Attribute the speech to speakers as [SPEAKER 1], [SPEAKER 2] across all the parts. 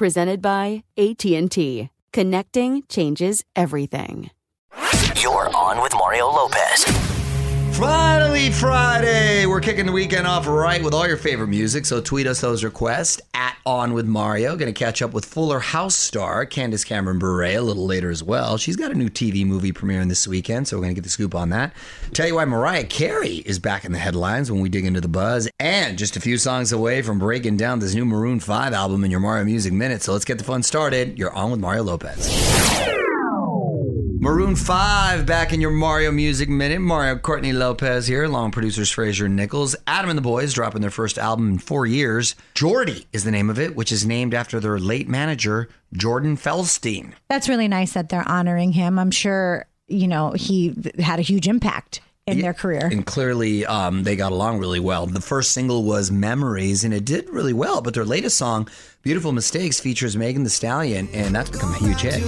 [SPEAKER 1] Presented by AT&T. Connecting changes everything.
[SPEAKER 2] You're on with Mario Lopez.
[SPEAKER 3] Finally, Friday. We're kicking the weekend off right with all your favorite music. So tweet us those requests at On with Mario. Going to catch up with Fuller House star Candace Cameron Bure a little later as well. She's got a new TV movie premiering this weekend, so we're going to get the scoop on that. Tell you why Mariah Carey is back in the headlines when we dig into the buzz, and just a few songs away from breaking down this new Maroon 5 album in your Mario Music Minute. So let's get the fun started. You're on with Mario Lopez. Maroon 5 back in your Mario Music Minute. Mario Courtney Lopez here, along producers Fraser Nichols. Adam and the Boys dropping their first album in four years. JORDI is the name of it, which is named after their late manager, Jordan Feldstein.
[SPEAKER 4] That's really nice that they're honoring him. I'm sure, you know, he had a huge impact in their career.
[SPEAKER 3] And clearly, um, they got along really well. The first single was Memories, and it did really well. But their latest song, Beautiful Mistakes, features Megan Thee Stallion, and that's become a huge hit.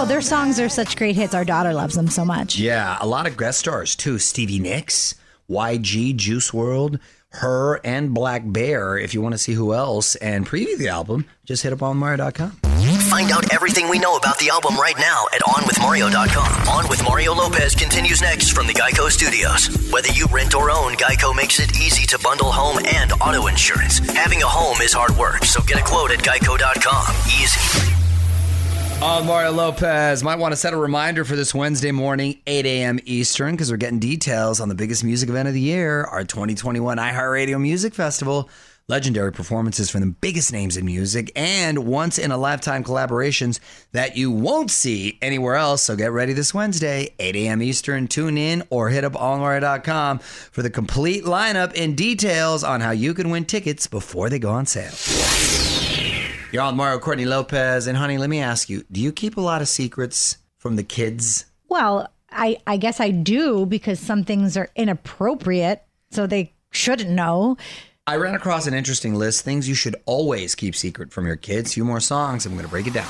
[SPEAKER 4] Oh, their songs are such great hits. Our daughter loves them so much.
[SPEAKER 3] Yeah, a lot of guest stars too. Stevie Nicks, YG, Juice WRLD, her, and blackbear. If you want to see who else and preview the album, just hit up onmario.com.
[SPEAKER 2] Find out everything we know about the album right now at OnWithMario.com. On with Mario Lopez continues next from the Geico Studios. Whether you rent or own, Geico makes it easy to bundle home and auto insurance. Having a home is hard work, so get a quote at Geico.com. Easy.
[SPEAKER 3] On Mario Lopez. Might want to set a reminder for this Wednesday morning, 8 a.m. Eastern, because we're getting details on the biggest music event of the year, our 2021 iHeartRadio Music Festival. Legendary performances from the biggest names in music and once in a lifetime collaborations that you won't see anywhere else. So get ready this Wednesday, 8 a.m. Eastern. Tune in or hit up allmario.com for the complete lineup and details on how you can win tickets before they go on sale. You're on Mario Courtney Lopez. And honey, let me ask you, do you keep a lot of secrets from the kids?
[SPEAKER 4] Well, I, I guess I do because some things are inappropriate, so they shouldn't know.
[SPEAKER 3] I ran across an interesting list, things you should always keep secret from your kids. few more songs, I'm going to break it down.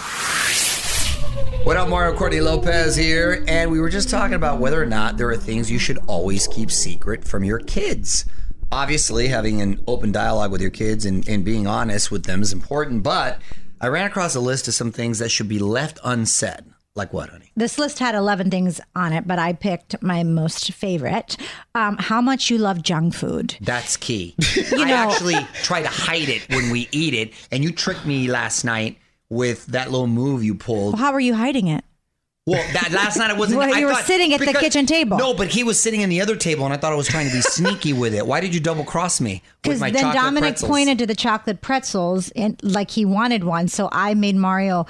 [SPEAKER 3] What up, Mario Courtney Lopez here, and we were just talking about whether or not there are things you should always keep secret from your kids. Obviously, having an open dialogue with your kids and, and being honest with them is important, but I ran across a list of some things that should be left unsaid. Like what, honey?
[SPEAKER 4] This list had 11 things on it, but I picked my most favorite. Um, how much you love junk food.
[SPEAKER 3] That's key. I
[SPEAKER 4] know-
[SPEAKER 3] actually try to hide it when we eat it, and you tricked me last night with that little move you pulled.
[SPEAKER 4] Well, how were you hiding it?
[SPEAKER 3] Well, that last night I wasn't.
[SPEAKER 4] Well,
[SPEAKER 3] I
[SPEAKER 4] you were
[SPEAKER 3] thought-
[SPEAKER 4] sitting at the kitchen table.
[SPEAKER 3] No, but he was sitting in the other table, and I thought I was trying to be sneaky with it. Why did you double cross me
[SPEAKER 4] Because then
[SPEAKER 3] chocolate
[SPEAKER 4] Dominic
[SPEAKER 3] pretzels?
[SPEAKER 4] pointed to the chocolate pretzels and like he wanted one. So I made Mario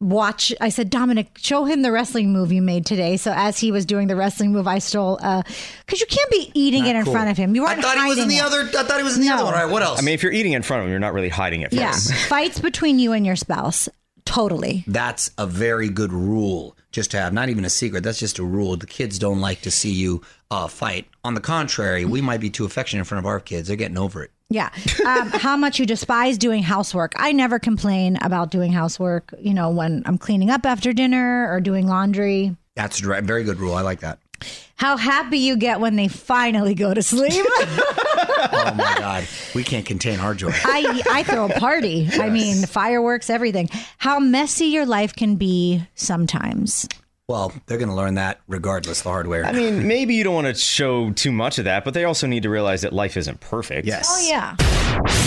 [SPEAKER 4] watch. I said, Dominic, show him the wrestling move you made today. So as he was doing the wrestling move, I stole, uh, because you can't be eating it in
[SPEAKER 3] Cool.
[SPEAKER 4] front of him. You
[SPEAKER 3] I
[SPEAKER 4] weren't
[SPEAKER 3] thought he was in the
[SPEAKER 4] it.
[SPEAKER 3] other. I thought he was in the
[SPEAKER 4] No.
[SPEAKER 3] other one. All right, what else?
[SPEAKER 5] I mean, if you're eating in front of him you're not really hiding it from
[SPEAKER 4] Yeah.
[SPEAKER 5] them.
[SPEAKER 4] Fights between you and your spouse. Totally.
[SPEAKER 3] That's a very good rule just to have. Not even a secret. That's just a rule. The kids don't like to see you uh, fight. On the contrary, we might be too affectionate in front of our kids. They're getting over it.
[SPEAKER 4] Yeah. Um, how much you despise doing housework. I never complain about doing housework, you know, when I'm cleaning up after dinner or doing laundry.
[SPEAKER 3] That's a very good rule. I like that.
[SPEAKER 4] How happy you get when they finally go to sleep.
[SPEAKER 3] Oh my God, we can't contain our joy.
[SPEAKER 4] I, I throw a party. I mean, fireworks, everything. How messy your life can be sometimes.
[SPEAKER 3] Well, they're going to learn that regardless. The hardware.
[SPEAKER 5] I mean, maybe you don't want to show too much of that, but they also need to realize that life isn't perfect.
[SPEAKER 3] yes.
[SPEAKER 4] Oh, yeah.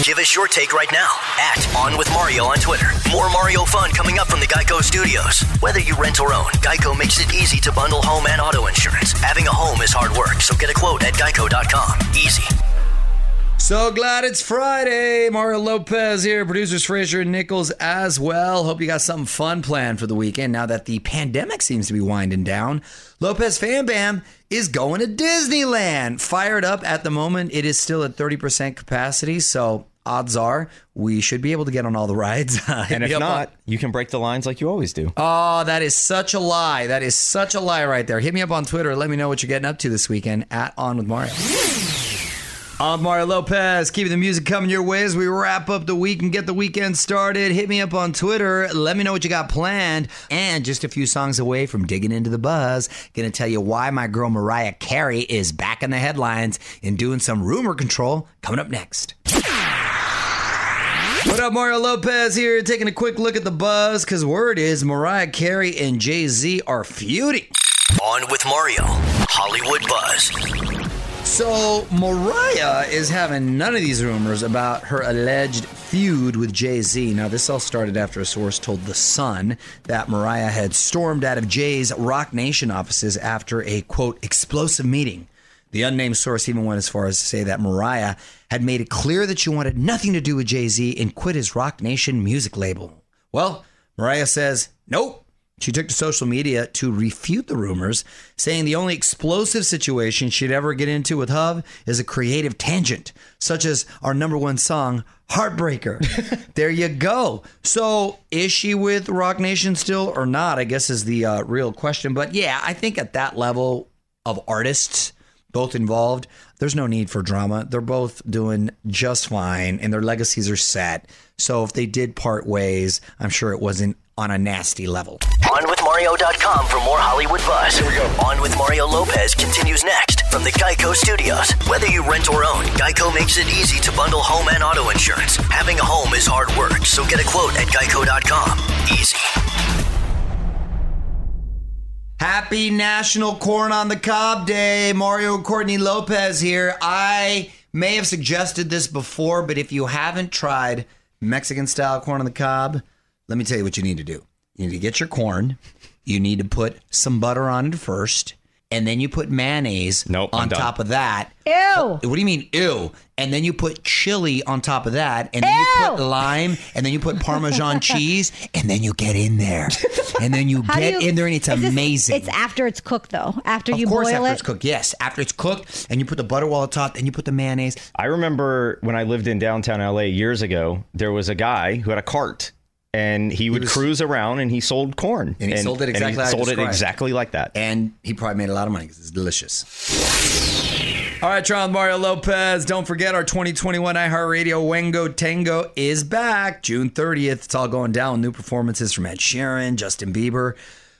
[SPEAKER 2] Give us your take right now at On With Mario on Twitter. More Mario fun coming up from the Geico Studios. Whether you rent or own, Geico makes it easy to bundle home and auto insurance. Having a home is hard work, so get a quote at geico.com. Easy.
[SPEAKER 3] So glad it's Friday. Mario Lopez here, producers Fraser and Nichols as well. Hope you got something fun planned for the weekend now that the pandemic seems to be winding down. Lopez Fan Bam is going to Disneyland. Fired up at the moment. It is still at 30% capacity, so odds are we should be able to get on all the rides. Uh,
[SPEAKER 5] and if
[SPEAKER 3] up on-
[SPEAKER 5] not, you can break the lines like you always do.
[SPEAKER 3] Oh, that is such a lie. That is such a lie right there. Hit me up on Twitter. Let me know what you're getting up to this weekend at On With Mario. I'm Mario Lopez, keeping the music coming your way as we wrap up the week and get the weekend started. Hit me up on Twitter. Let me know what you got planned. And just a few songs away from digging into the buzz, gonna tell you why my girl Mariah Carey is back in the headlines and doing some rumor control coming up next. What up, Mario Lopez here, taking a quick look at the buzz, because word is Mariah Carey and Jay Z are feuding.
[SPEAKER 2] On with Mario. Hollywood Buzz.
[SPEAKER 3] So, Mariah is having none of these rumors about her alleged feud with Jay Z. Now, this all started after a source told The Sun that Mariah had stormed out of Jay's Roc Nation offices after a quote, explosive meeting. The unnamed source even went as far as to say that Mariah had made it clear that she wanted nothing to do with Jay Z and quit his Roc Nation music label. Well, Mariah says, nope. She took to social media to refute the rumors, saying the only explosive situation she'd ever get into with Hov is a creative tangent, such as our number one song, Heartbreaker. there you go. So, is she with Roc Nation still or not? I guess is the uh, real question. But yeah, I think at that level of artists, both involved, there's no need for drama. They're both doing just fine and their legacies are set. So, if they did part ways, I'm sure it wasn't on a nasty level.
[SPEAKER 2] OnWithMario.com for more Hollywood buzz. Here we go. On with Mario Lopez continues next from the Geico Studios. Whether you rent or own, Geico makes it easy to bundle home and auto insurance. Having a home is hard work, so get a quote at Geico.com. Easy.
[SPEAKER 3] Happy National Corn on the Cob Day. Mario Courtney Lopez here. I may have suggested this before, but if you haven't tried Mexican style corn on the cob, let me tell you what you need to do. You need to get your corn. You need to put some butter on it first, and then you put mayonnaise
[SPEAKER 5] Nope, I'm
[SPEAKER 3] on top of that.
[SPEAKER 4] Ew.
[SPEAKER 3] What do you mean, ew? And then you put chili on top of that, and then you put lime, and then you put Parmesan cheese, and then you get in there, and then you get
[SPEAKER 4] you-
[SPEAKER 3] in there, and it's
[SPEAKER 4] is this-
[SPEAKER 3] amazing.
[SPEAKER 4] it's after it's cooked, though. After
[SPEAKER 3] Of
[SPEAKER 4] you
[SPEAKER 3] course,
[SPEAKER 4] boil
[SPEAKER 3] after
[SPEAKER 4] it.
[SPEAKER 3] it's cooked. Yes, after it's cooked, and you put the butter wall on top, then you put the mayonnaise.
[SPEAKER 5] I remember when I lived in downtown LA years ago, there was a guy who had a cart and he would
[SPEAKER 3] was-
[SPEAKER 5] cruise around and he sold corn.
[SPEAKER 3] And he sold it exactly
[SPEAKER 5] he
[SPEAKER 3] how
[SPEAKER 5] sold it exactly like that.
[SPEAKER 3] And he probably made a lot of money because it's delicious. All right, Tron Mario Lopez. Don't forget our 2021 iHeartRadio Wango Tango is back June 30th. It's all going down. New performances from Ed Sheeran, Justin Bieber.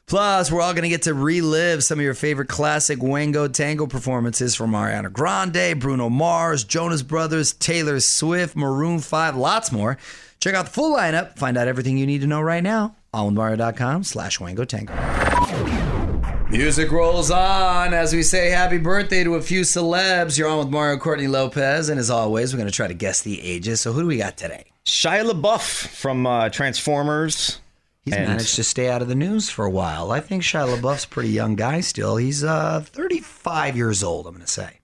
[SPEAKER 3] Plus, we're all going to get to relive some of your favorite classic Wango Tango performances from Ariana Grande, Bruno Mars, Jonas Brothers, Taylor Swift, Maroon 5, lots more. Check out the full lineup. Find out everything you need to know right now onwithmario.com slash Wango Tango. Music rolls on as we say happy birthday to a few celebs. You're on with Mario Courtney Lopez, and as always, we're going to try to guess the ages. So, who do we got today?
[SPEAKER 5] Shia LaBeouf from uh, Transformers.
[SPEAKER 3] He's
[SPEAKER 5] And-
[SPEAKER 3] managed to stay out of the news for a while. I think Shia LaBeouf's a pretty young guy still. He's uh, 35 years old, I'm going to say.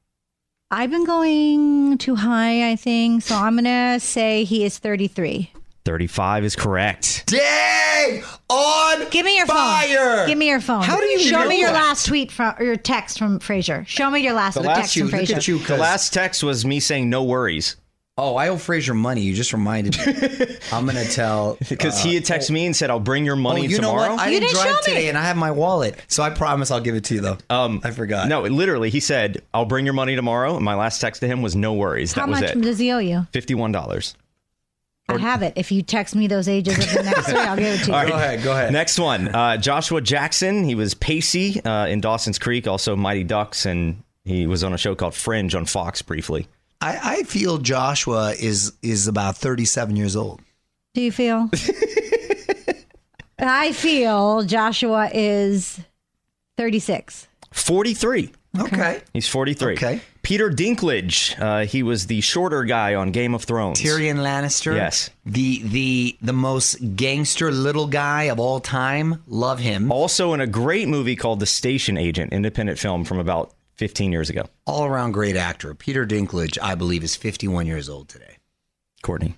[SPEAKER 4] I've been going too high, I think. So I'm going to say he is 33.
[SPEAKER 5] 35 is correct.
[SPEAKER 3] Dang! On
[SPEAKER 4] Give me your
[SPEAKER 3] fire!
[SPEAKER 4] phone. Give me your phone.
[SPEAKER 3] How do you
[SPEAKER 4] show
[SPEAKER 3] know
[SPEAKER 4] me your
[SPEAKER 3] that?
[SPEAKER 4] last tweet from or your text from Fraser? Show me your last,
[SPEAKER 5] The last
[SPEAKER 4] from
[SPEAKER 3] you, look
[SPEAKER 4] Fraser.
[SPEAKER 3] you.
[SPEAKER 5] The last text was me saying no worries
[SPEAKER 3] Oh, I owe Fraser money. You just reminded me. I'm going to tell.
[SPEAKER 5] because he had texted me and said, I'll bring your
[SPEAKER 3] Oh,
[SPEAKER 5] money
[SPEAKER 3] you know
[SPEAKER 5] tomorrow.
[SPEAKER 3] what? I
[SPEAKER 4] You
[SPEAKER 3] didn't,
[SPEAKER 4] didn't
[SPEAKER 3] drive
[SPEAKER 4] show me.
[SPEAKER 3] today, and I have my wallet, so I promise I'll give it to you. Though.
[SPEAKER 5] Um,
[SPEAKER 3] I forgot.
[SPEAKER 5] No, literally, he said, I'll bring your money tomorrow. And my last text to him was no worries.
[SPEAKER 4] How
[SPEAKER 5] that was
[SPEAKER 4] much
[SPEAKER 5] it.
[SPEAKER 4] does he owe you?
[SPEAKER 5] $51.
[SPEAKER 4] I have it. If you text me those ages of the next three, I'll give it to you.
[SPEAKER 5] All right.
[SPEAKER 3] Go ahead. Go ahead.
[SPEAKER 5] Next one, uh, Joshua Jackson. He was Pacey uh, in Dawson's Creek, also Mighty Ducks, and he was on a show called Fringe on Fox briefly.
[SPEAKER 3] I, I feel Joshua is is about 37 years old.
[SPEAKER 4] Do you feel? I feel Joshua is 36.
[SPEAKER 5] 43.
[SPEAKER 3] Okay.
[SPEAKER 5] He's 43.
[SPEAKER 3] Okay.
[SPEAKER 5] Peter Dinklage. Uh, he was the shorter guy on Game of Thrones.
[SPEAKER 3] Tyrion Lannister.
[SPEAKER 5] Yes.
[SPEAKER 3] The the the most gangster little guy of all time. Love him.
[SPEAKER 5] Also in a great movie called The Station Agent, independent film from about 15 years ago.
[SPEAKER 3] All around great actor. Peter Dinklage, I believe, is 51 years old today.
[SPEAKER 5] Courtney.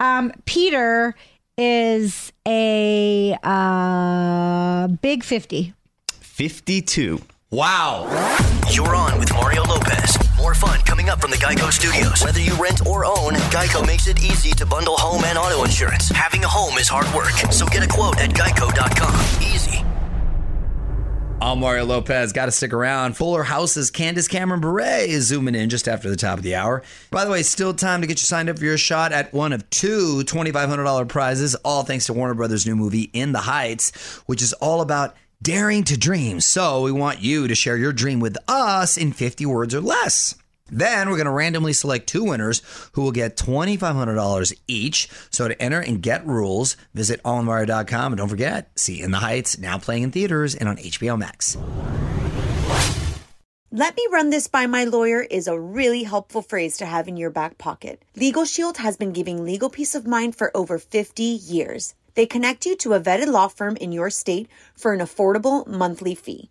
[SPEAKER 4] Um, Peter is a uh, big 50.
[SPEAKER 5] 52.
[SPEAKER 3] Wow.
[SPEAKER 2] You're on with Mario Lopez. More fun coming up from the Geico Studios. Whether you rent or own, Geico makes it easy to bundle home and auto insurance. Having a home is hard work, so get a quote at geico.com. Easy.
[SPEAKER 3] I'm Mario Lopez. Got to stick around. Fuller House's Candace Cameron Bure is zooming in just after the top of the hour. By the way, still time to get you signed up for your shot at one of two $2,500 prizes, all thanks to Warner Brothers' new movie, In the Heights, which is all about daring to dream. So we want you to share your dream with us in 50 words or less. Then we're going to randomly select two winners who will get $2,500 each. So to enter and get rules, visit allinmario.com. And don't forget, see In the Heights now playing in theaters and on HBO Max.
[SPEAKER 6] Let me run this by my lawyer is a really helpful phrase to have in your back pocket. Legal Shield has been giving legal peace of mind for over 50 years. They connect you to a vetted law firm in your state for an affordable monthly fee.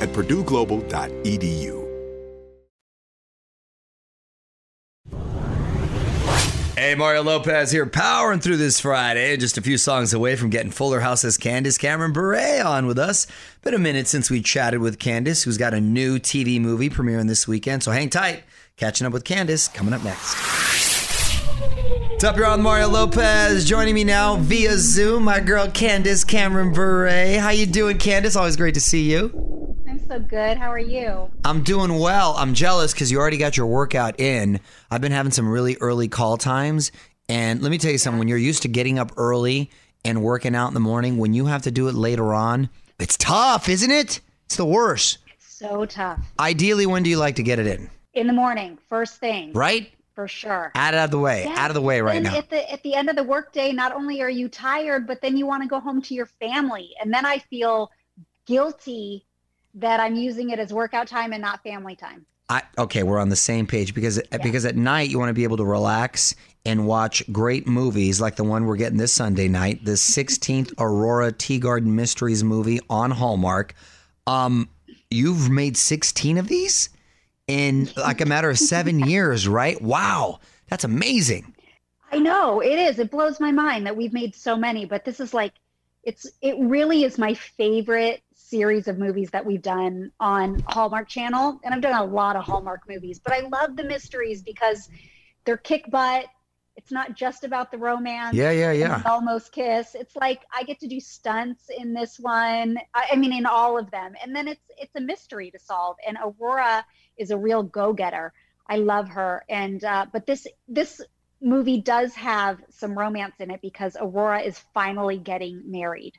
[SPEAKER 7] at purdueglobal.edu.
[SPEAKER 3] Hey, Mario Lopez here, powering through this Friday. Just a few songs away from getting Fuller House's Candace Cameron Bure on with us. Been a minute since we chatted with Candace, who's got a new TV movie premiering this weekend. So hang tight. Catching up with Candace coming up next. What's up, on Mario Lopez. Joining me now via Zoom, my girl Candace Cameron Bure. How you doing, Candace? Always great to see you.
[SPEAKER 8] So good. How are you?
[SPEAKER 3] I'm doing well. I'm jealous because you already got your workout in. I've been having some really early call times. And let me tell you something when you're used to getting up early and working out in the morning, when you have to do it later on, it's tough, isn't it? It's the worst.
[SPEAKER 8] It's so tough.
[SPEAKER 3] Ideally, when do you like to get it in?
[SPEAKER 8] In the morning, first thing.
[SPEAKER 3] Right?
[SPEAKER 8] For sure.
[SPEAKER 3] Out of the way.
[SPEAKER 8] Yeah.
[SPEAKER 3] Out of the way right
[SPEAKER 8] then
[SPEAKER 3] now.
[SPEAKER 8] At the at the end of the workday, not only are you tired, but then you want to go home to your family, and then I feel guilty that I'm using it as workout time and not family time.
[SPEAKER 3] I, okay, we're on the same page because because at night you want to be able to relax and watch great movies like the one we're getting this Sunday night, the 16th Aurora Tea Garden Mysteries movie on Hallmark. Um, you've made 16 of these in like a matter of seven years, right? Wow, that's amazing.
[SPEAKER 8] I know it is. It blows my mind that we've made so many, but this is like, it's it really is my favorite series of movies that we've done on Hallmark Channel, and I've done a lot of Hallmark movies, but I love the mysteries because they're kick butt. It's not just about the romance.
[SPEAKER 3] Yeah, yeah, yeah.
[SPEAKER 8] almost kiss. It's like I get to do stunts in this one. I, I mean, in all of them, and then it's it's a mystery to solve. And Aurora is a real go getter. I love her, and uh, but this this movie does have some romance in it because Aurora is finally getting married,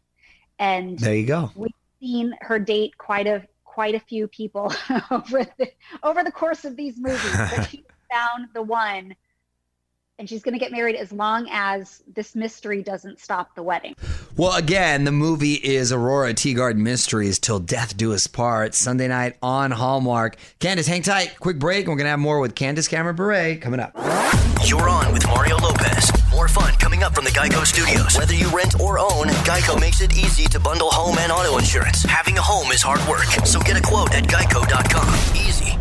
[SPEAKER 8] and
[SPEAKER 3] There you go.
[SPEAKER 8] we've seen her date quite a quite a few people over the over the course of these movies. But she found the one, and she's going to get married as long as this mystery doesn't stop the wedding.
[SPEAKER 3] Well, again, the movie is Aurora Tea Garden Mysteries Till Death Do Us Part, Sunday night on Hallmark. Candace, hang tight. Quick break, and we're going to have more with Candace Cameron Bure coming up.
[SPEAKER 2] You're on with Mario Lopez. More fun coming up from the Geico Studios. Whether you rent or own, Geico makes it easy to bundle home and auto insurance. Having a home is hard work, so get a quote at geico.com. Easy.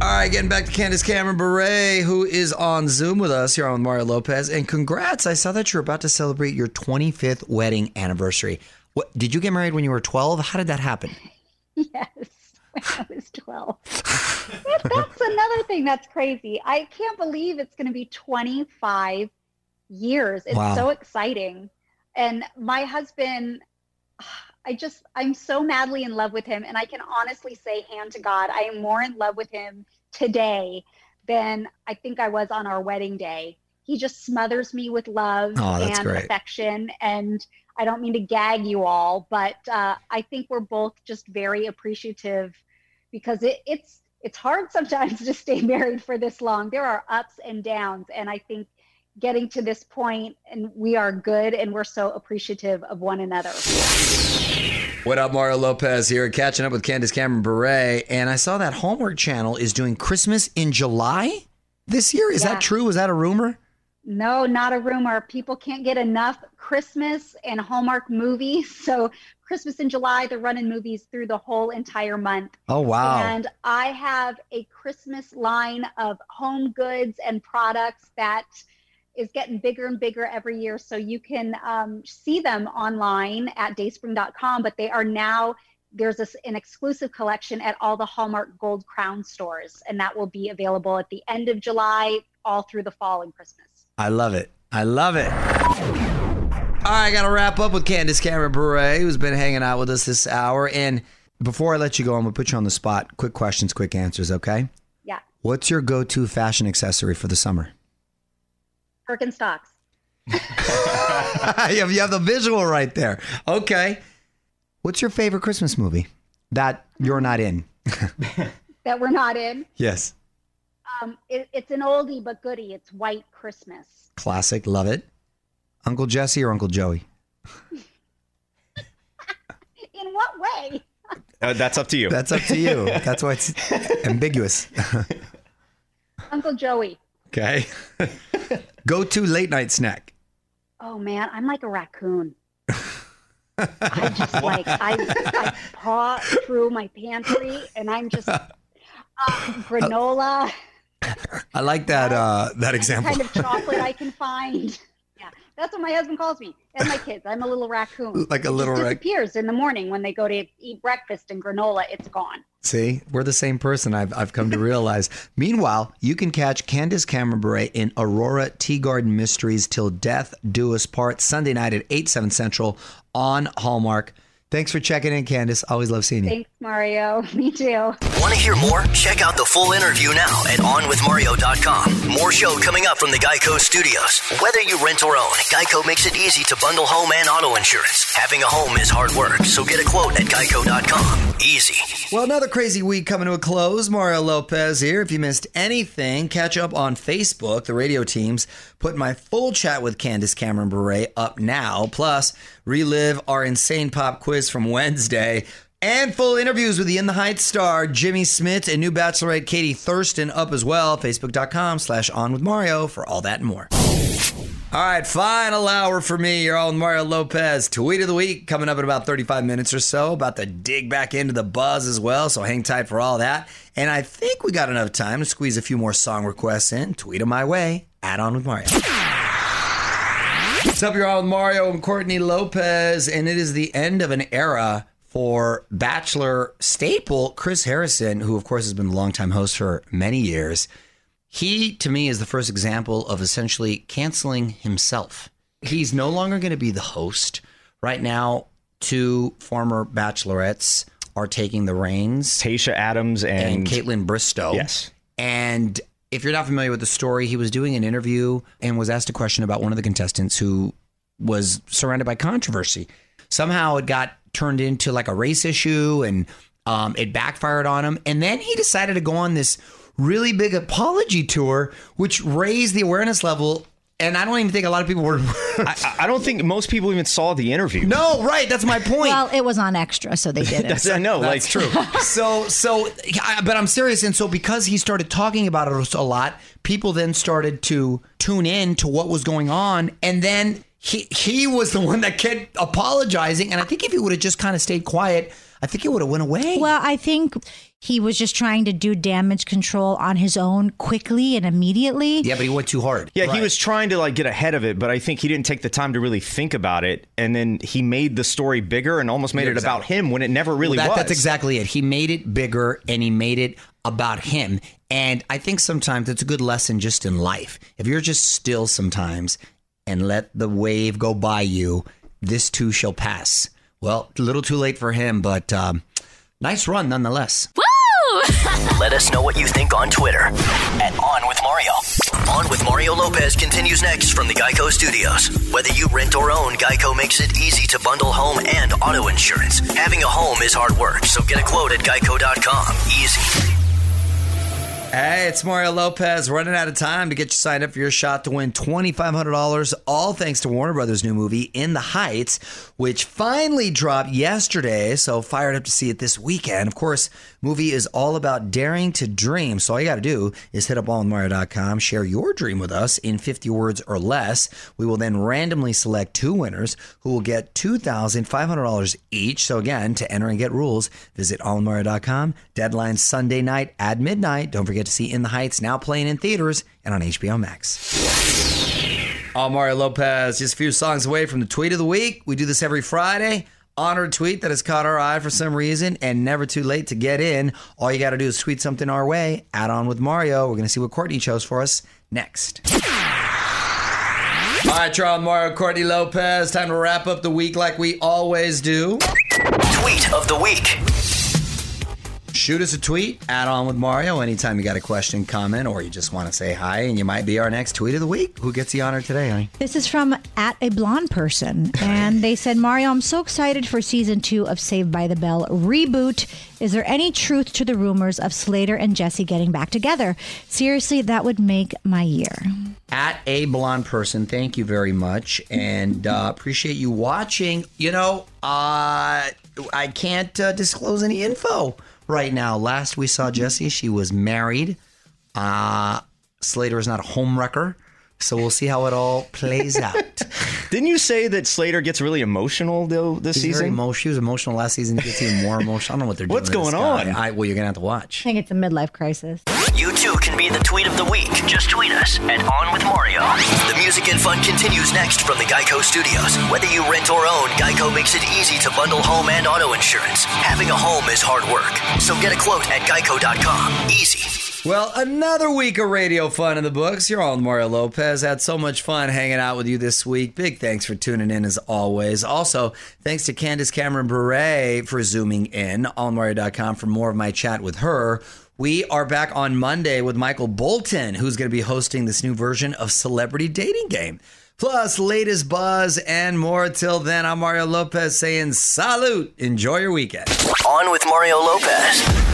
[SPEAKER 3] All right, getting back to Candace Cameron Bure, who is on Zoom with us here on with Mario Lopez. And congrats, I saw that you're about to celebrate your 25th wedding anniversary. What Did you get married when you were 12? How did that happen?
[SPEAKER 8] Yes, when I was 12. That's another thing that's crazy. I can't believe it's going to be 25 years. It's
[SPEAKER 3] Wow.
[SPEAKER 8] so exciting. And my husband, I just, I'm so madly in love with him. And I can honestly say, hand to God, I am more in love with him today than I think I was on our wedding day. He just smothers me with love
[SPEAKER 3] Oh,
[SPEAKER 8] and
[SPEAKER 3] great.
[SPEAKER 8] affection. And I don't mean to gag you all, but uh, I think we're both just very appreciative because it, it's it's hard sometimes to stay married for this long. There are ups and downs, and I think getting to this point, and we are good, and we're so appreciative of one another.
[SPEAKER 3] What up, Mario Lopez here, catching up with Candace Cameron Bure. And I saw that Hallmark Channel is doing Christmas in July this year. Is
[SPEAKER 8] Yeah.
[SPEAKER 3] that true? Is that a rumor?
[SPEAKER 8] No, not a rumor. People can't get enough Christmas and Hallmark movies. So Christmas in July, they're running movies through the whole entire month.
[SPEAKER 3] Oh, wow.
[SPEAKER 8] And I have a Christmas line of home goods and products that is getting bigger and bigger every year. So you can um, see them online at dayspring.com, but they are now, there's this, an exclusive collection at all the Hallmark Gold Crown stores. And that will be available at the end of July, all through the fall and Christmas.
[SPEAKER 3] I love it. I love it. All right, I got to wrap up with Candace Cameron Bure, who's been hanging out with us this hour. And before I let you go, I'm going to put you on the spot. Quick questions, quick answers, okay?
[SPEAKER 8] Yeah.
[SPEAKER 3] What's your go to fashion accessory for the summer?
[SPEAKER 8] Birkenstocks.
[SPEAKER 3] you, have, you have the visual right there. Okay. What's your favorite Christmas movie that you're not in?
[SPEAKER 8] that we're not in.
[SPEAKER 3] Yes.
[SPEAKER 8] Um, it, it's an oldie but goodie. It's White Christmas.
[SPEAKER 3] Classic. Love it. Uncle Jesse or Uncle Joey?
[SPEAKER 8] In what way?
[SPEAKER 5] Uh, that's up to you.
[SPEAKER 3] That's up to you. That's why it's ambiguous.
[SPEAKER 8] Uncle Joey.
[SPEAKER 3] Okay. Go to late night snack.
[SPEAKER 8] Oh man, I'm like a raccoon. I just like I, I paw through my pantry and I'm just uh, granola.
[SPEAKER 3] I like that uh, that example.
[SPEAKER 8] kind of chocolate I can find. That's what my husband calls me and my kids. I'm a little raccoon.
[SPEAKER 3] Like a
[SPEAKER 8] It
[SPEAKER 3] little
[SPEAKER 8] just
[SPEAKER 3] rac-
[SPEAKER 8] disappears in the morning when they go to eat breakfast and granola. It's gone.
[SPEAKER 3] See, we're the same person. I've, I've come to realize. Meanwhile, you can catch Candace Cameron Bure in Aurora Tea Garden Mysteries Till Death Do Us Part Sunday night at 8, 7 Central on Hallmark. Thanks for checking in, Candace. Always love seeing you.
[SPEAKER 8] Thanks, Mario. Me too.
[SPEAKER 2] Want to hear more? Check out the full interview now at OnWithMario.com. More show coming up from the Geico Studios. Whether you rent or own, Geico makes it easy to bundle home and auto insurance. Having a home is hard work, so get a quote at Geico.com. Easy.
[SPEAKER 3] Well, another crazy week coming to a close. Mario Lopez here. If you missed anything, catch up on Facebook. The radio teams put my full chat with Candace Cameron Bure up now. Plus, relive our insane pop quiz from Wednesday. And full interviews with the In the Heights star Jimmy Smits and new bachelorette Katie Thurston up as well. Facebook.com slash on with Mario for all that and more. All right, final hour for me. You're all Mario Lopez. Tweet of the week coming up in about 35 minutes or so. About to dig back into the buzz as well, so hang tight for all that. And I think we got enough time to squeeze a few more song requests in. Tweet them my way. Add on with Mario. What's up, you're all with Mario and Courtney Lopez, and it is the end of an era for Bachelor staple Chris Harrison, who of course has been a longtime host for many years. He, to me, is the first example of essentially canceling himself. He's no longer going to be the host. Right now, two former bachelorettes are taking the reins.
[SPEAKER 5] Tayshia Adams and,
[SPEAKER 3] and Kaitlyn Bristowe.
[SPEAKER 5] Yes.
[SPEAKER 3] And if you're not familiar with the story, he was doing an interview and was asked a question about one of the contestants who was surrounded by controversy. Somehow it got turned into like a race issue and um, it backfired on him. And then he decided to go on this really big apology tour, which raised the awareness level. And I don't even think a lot of people were.
[SPEAKER 5] I, I don't think most people even saw the interview.
[SPEAKER 3] no, right. That's my point.
[SPEAKER 4] Well, it was on extra, so they did it.
[SPEAKER 5] That's, I know, like
[SPEAKER 3] true. so, so, I- but I'm serious. And so, because he started talking about it a lot, people then started to tune in to what was going on, and then he he was the one that kept apologizing. And I think if he would have just kind of stayed quiet, I think it would have went away.
[SPEAKER 4] Well, I think he was just trying to do damage control on his own quickly and immediately.
[SPEAKER 3] yeah, but he went too hard.
[SPEAKER 5] Yeah, he was trying to like get ahead of it, but I think he didn't take the time to really think about it, and then he made the story bigger and almost made
[SPEAKER 3] Yeah,
[SPEAKER 5] it about him when it never really
[SPEAKER 3] That-
[SPEAKER 5] was.
[SPEAKER 3] That's exactly it. He made it bigger and he made it about him. And I think sometimes it's a good lesson just in life. If you're just still sometimes and let the wave go by you, this too shall pass. Well, a little too late for him, but um, nice run nonetheless.
[SPEAKER 2] Let us know what you think on Twitter at On With Mario. On with Mario Lopez continues next from the Geico Studios. Whether you rent or own, Geico makes it easy to bundle home and auto insurance. Having a home is hard work, so get a quote at geico.com. Easy.
[SPEAKER 3] Hey, it's Mario Lopez running out of time to get you signed up for your shot to win $2,500, all thanks to Warner Brothers' new movie, In the Heights, which finally dropped yesterday. So fired up to see it this weekend. Of course, movie is all about daring to dream. So all you got to do is hit up allmario.com, share your dream with us in 50 words or less. We will then randomly select two winners who will get $2,500 each. So again, to enter and get rules, visit allmario.com. Deadline Sunday night at midnight. Don't forget to see In the Heights now playing in theaters and on HBO Max. All Mario Lopez, just a few songs away from the tweet of the week. We do this every Friday. Honored tweet that has caught our eye for some reason and never too late to get in. All you got to do is tweet something our way. Add on with Mario. We're going to see what Courtney chose for us next. All right, Charles Mario, Courtney Lopez. Time to wrap up the week like we always do.
[SPEAKER 2] Tweet of the week.
[SPEAKER 3] Shoot us a tweet, add on with Mario anytime you got a question, comment, or you just want to say hi, and you might be our next tweet of the week. Who gets the honor today, honey?
[SPEAKER 4] This is from at a blonde person, and they said, "Mario, I'm so excited for season two of Saved by the Bell reboot. Is there any truth to the rumors of Slater and Jessie getting back together? Seriously, that would make my year."
[SPEAKER 3] At a blonde person, thank you very much, and uh, appreciate you watching. You know, uh, I can't uh, disclose any info right now. Last we saw Jessie, she was married. Uh, Slater is not a homewrecker. So we'll see how it all plays out.
[SPEAKER 5] Didn't you say that Slater gets really emotional though this
[SPEAKER 3] He's very
[SPEAKER 5] season?
[SPEAKER 3] emo- she was emotional last season. He gets even more emotional. I don't know what they're
[SPEAKER 5] What's
[SPEAKER 3] doing. What's
[SPEAKER 5] going on?
[SPEAKER 3] I, well, you're gonna have to watch.
[SPEAKER 4] I think it's a midlife crisis.
[SPEAKER 2] You too can be the tweet of the week. Just tweet us at On With Mario. The music and fun continues next from the Geico Studios. Whether you rent or own, Geico makes it easy to bundle home and auto insurance. Having a home is hard work, so get a quote at geico.com. Easy.
[SPEAKER 3] Well, another week of radio fun in the books. You're on Mario Lopez. Had so much fun hanging out with you this week. Big thanks for tuning in as always. Also, thanks to Candace Cameron Bure for zooming in. OnMario.com for more of my chat with her. We are back on Monday with Michael Bolton, who's going to be hosting this new version of Celebrity Dating Game. Plus, latest buzz and more. Till then, I'm Mario Lopez saying salute. Enjoy your weekend.
[SPEAKER 2] On with Mario Lopez.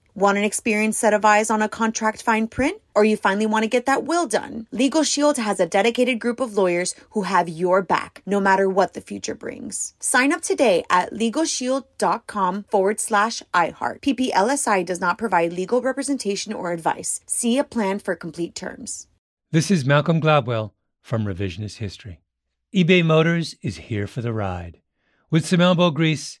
[SPEAKER 6] Want an experienced set of eyes on a contract fine print? Or you finally want to get that will done? Legal Shield has a dedicated group of lawyers who have your back, no matter what the future brings. Sign up today at LegalShield.com forward slash iHeart. PPLSI does not provide legal representation or advice. See a plan for complete terms.
[SPEAKER 9] This is Malcolm Gladwell from Revisionist History. eBay Motors is here for the ride. With some elbow grease,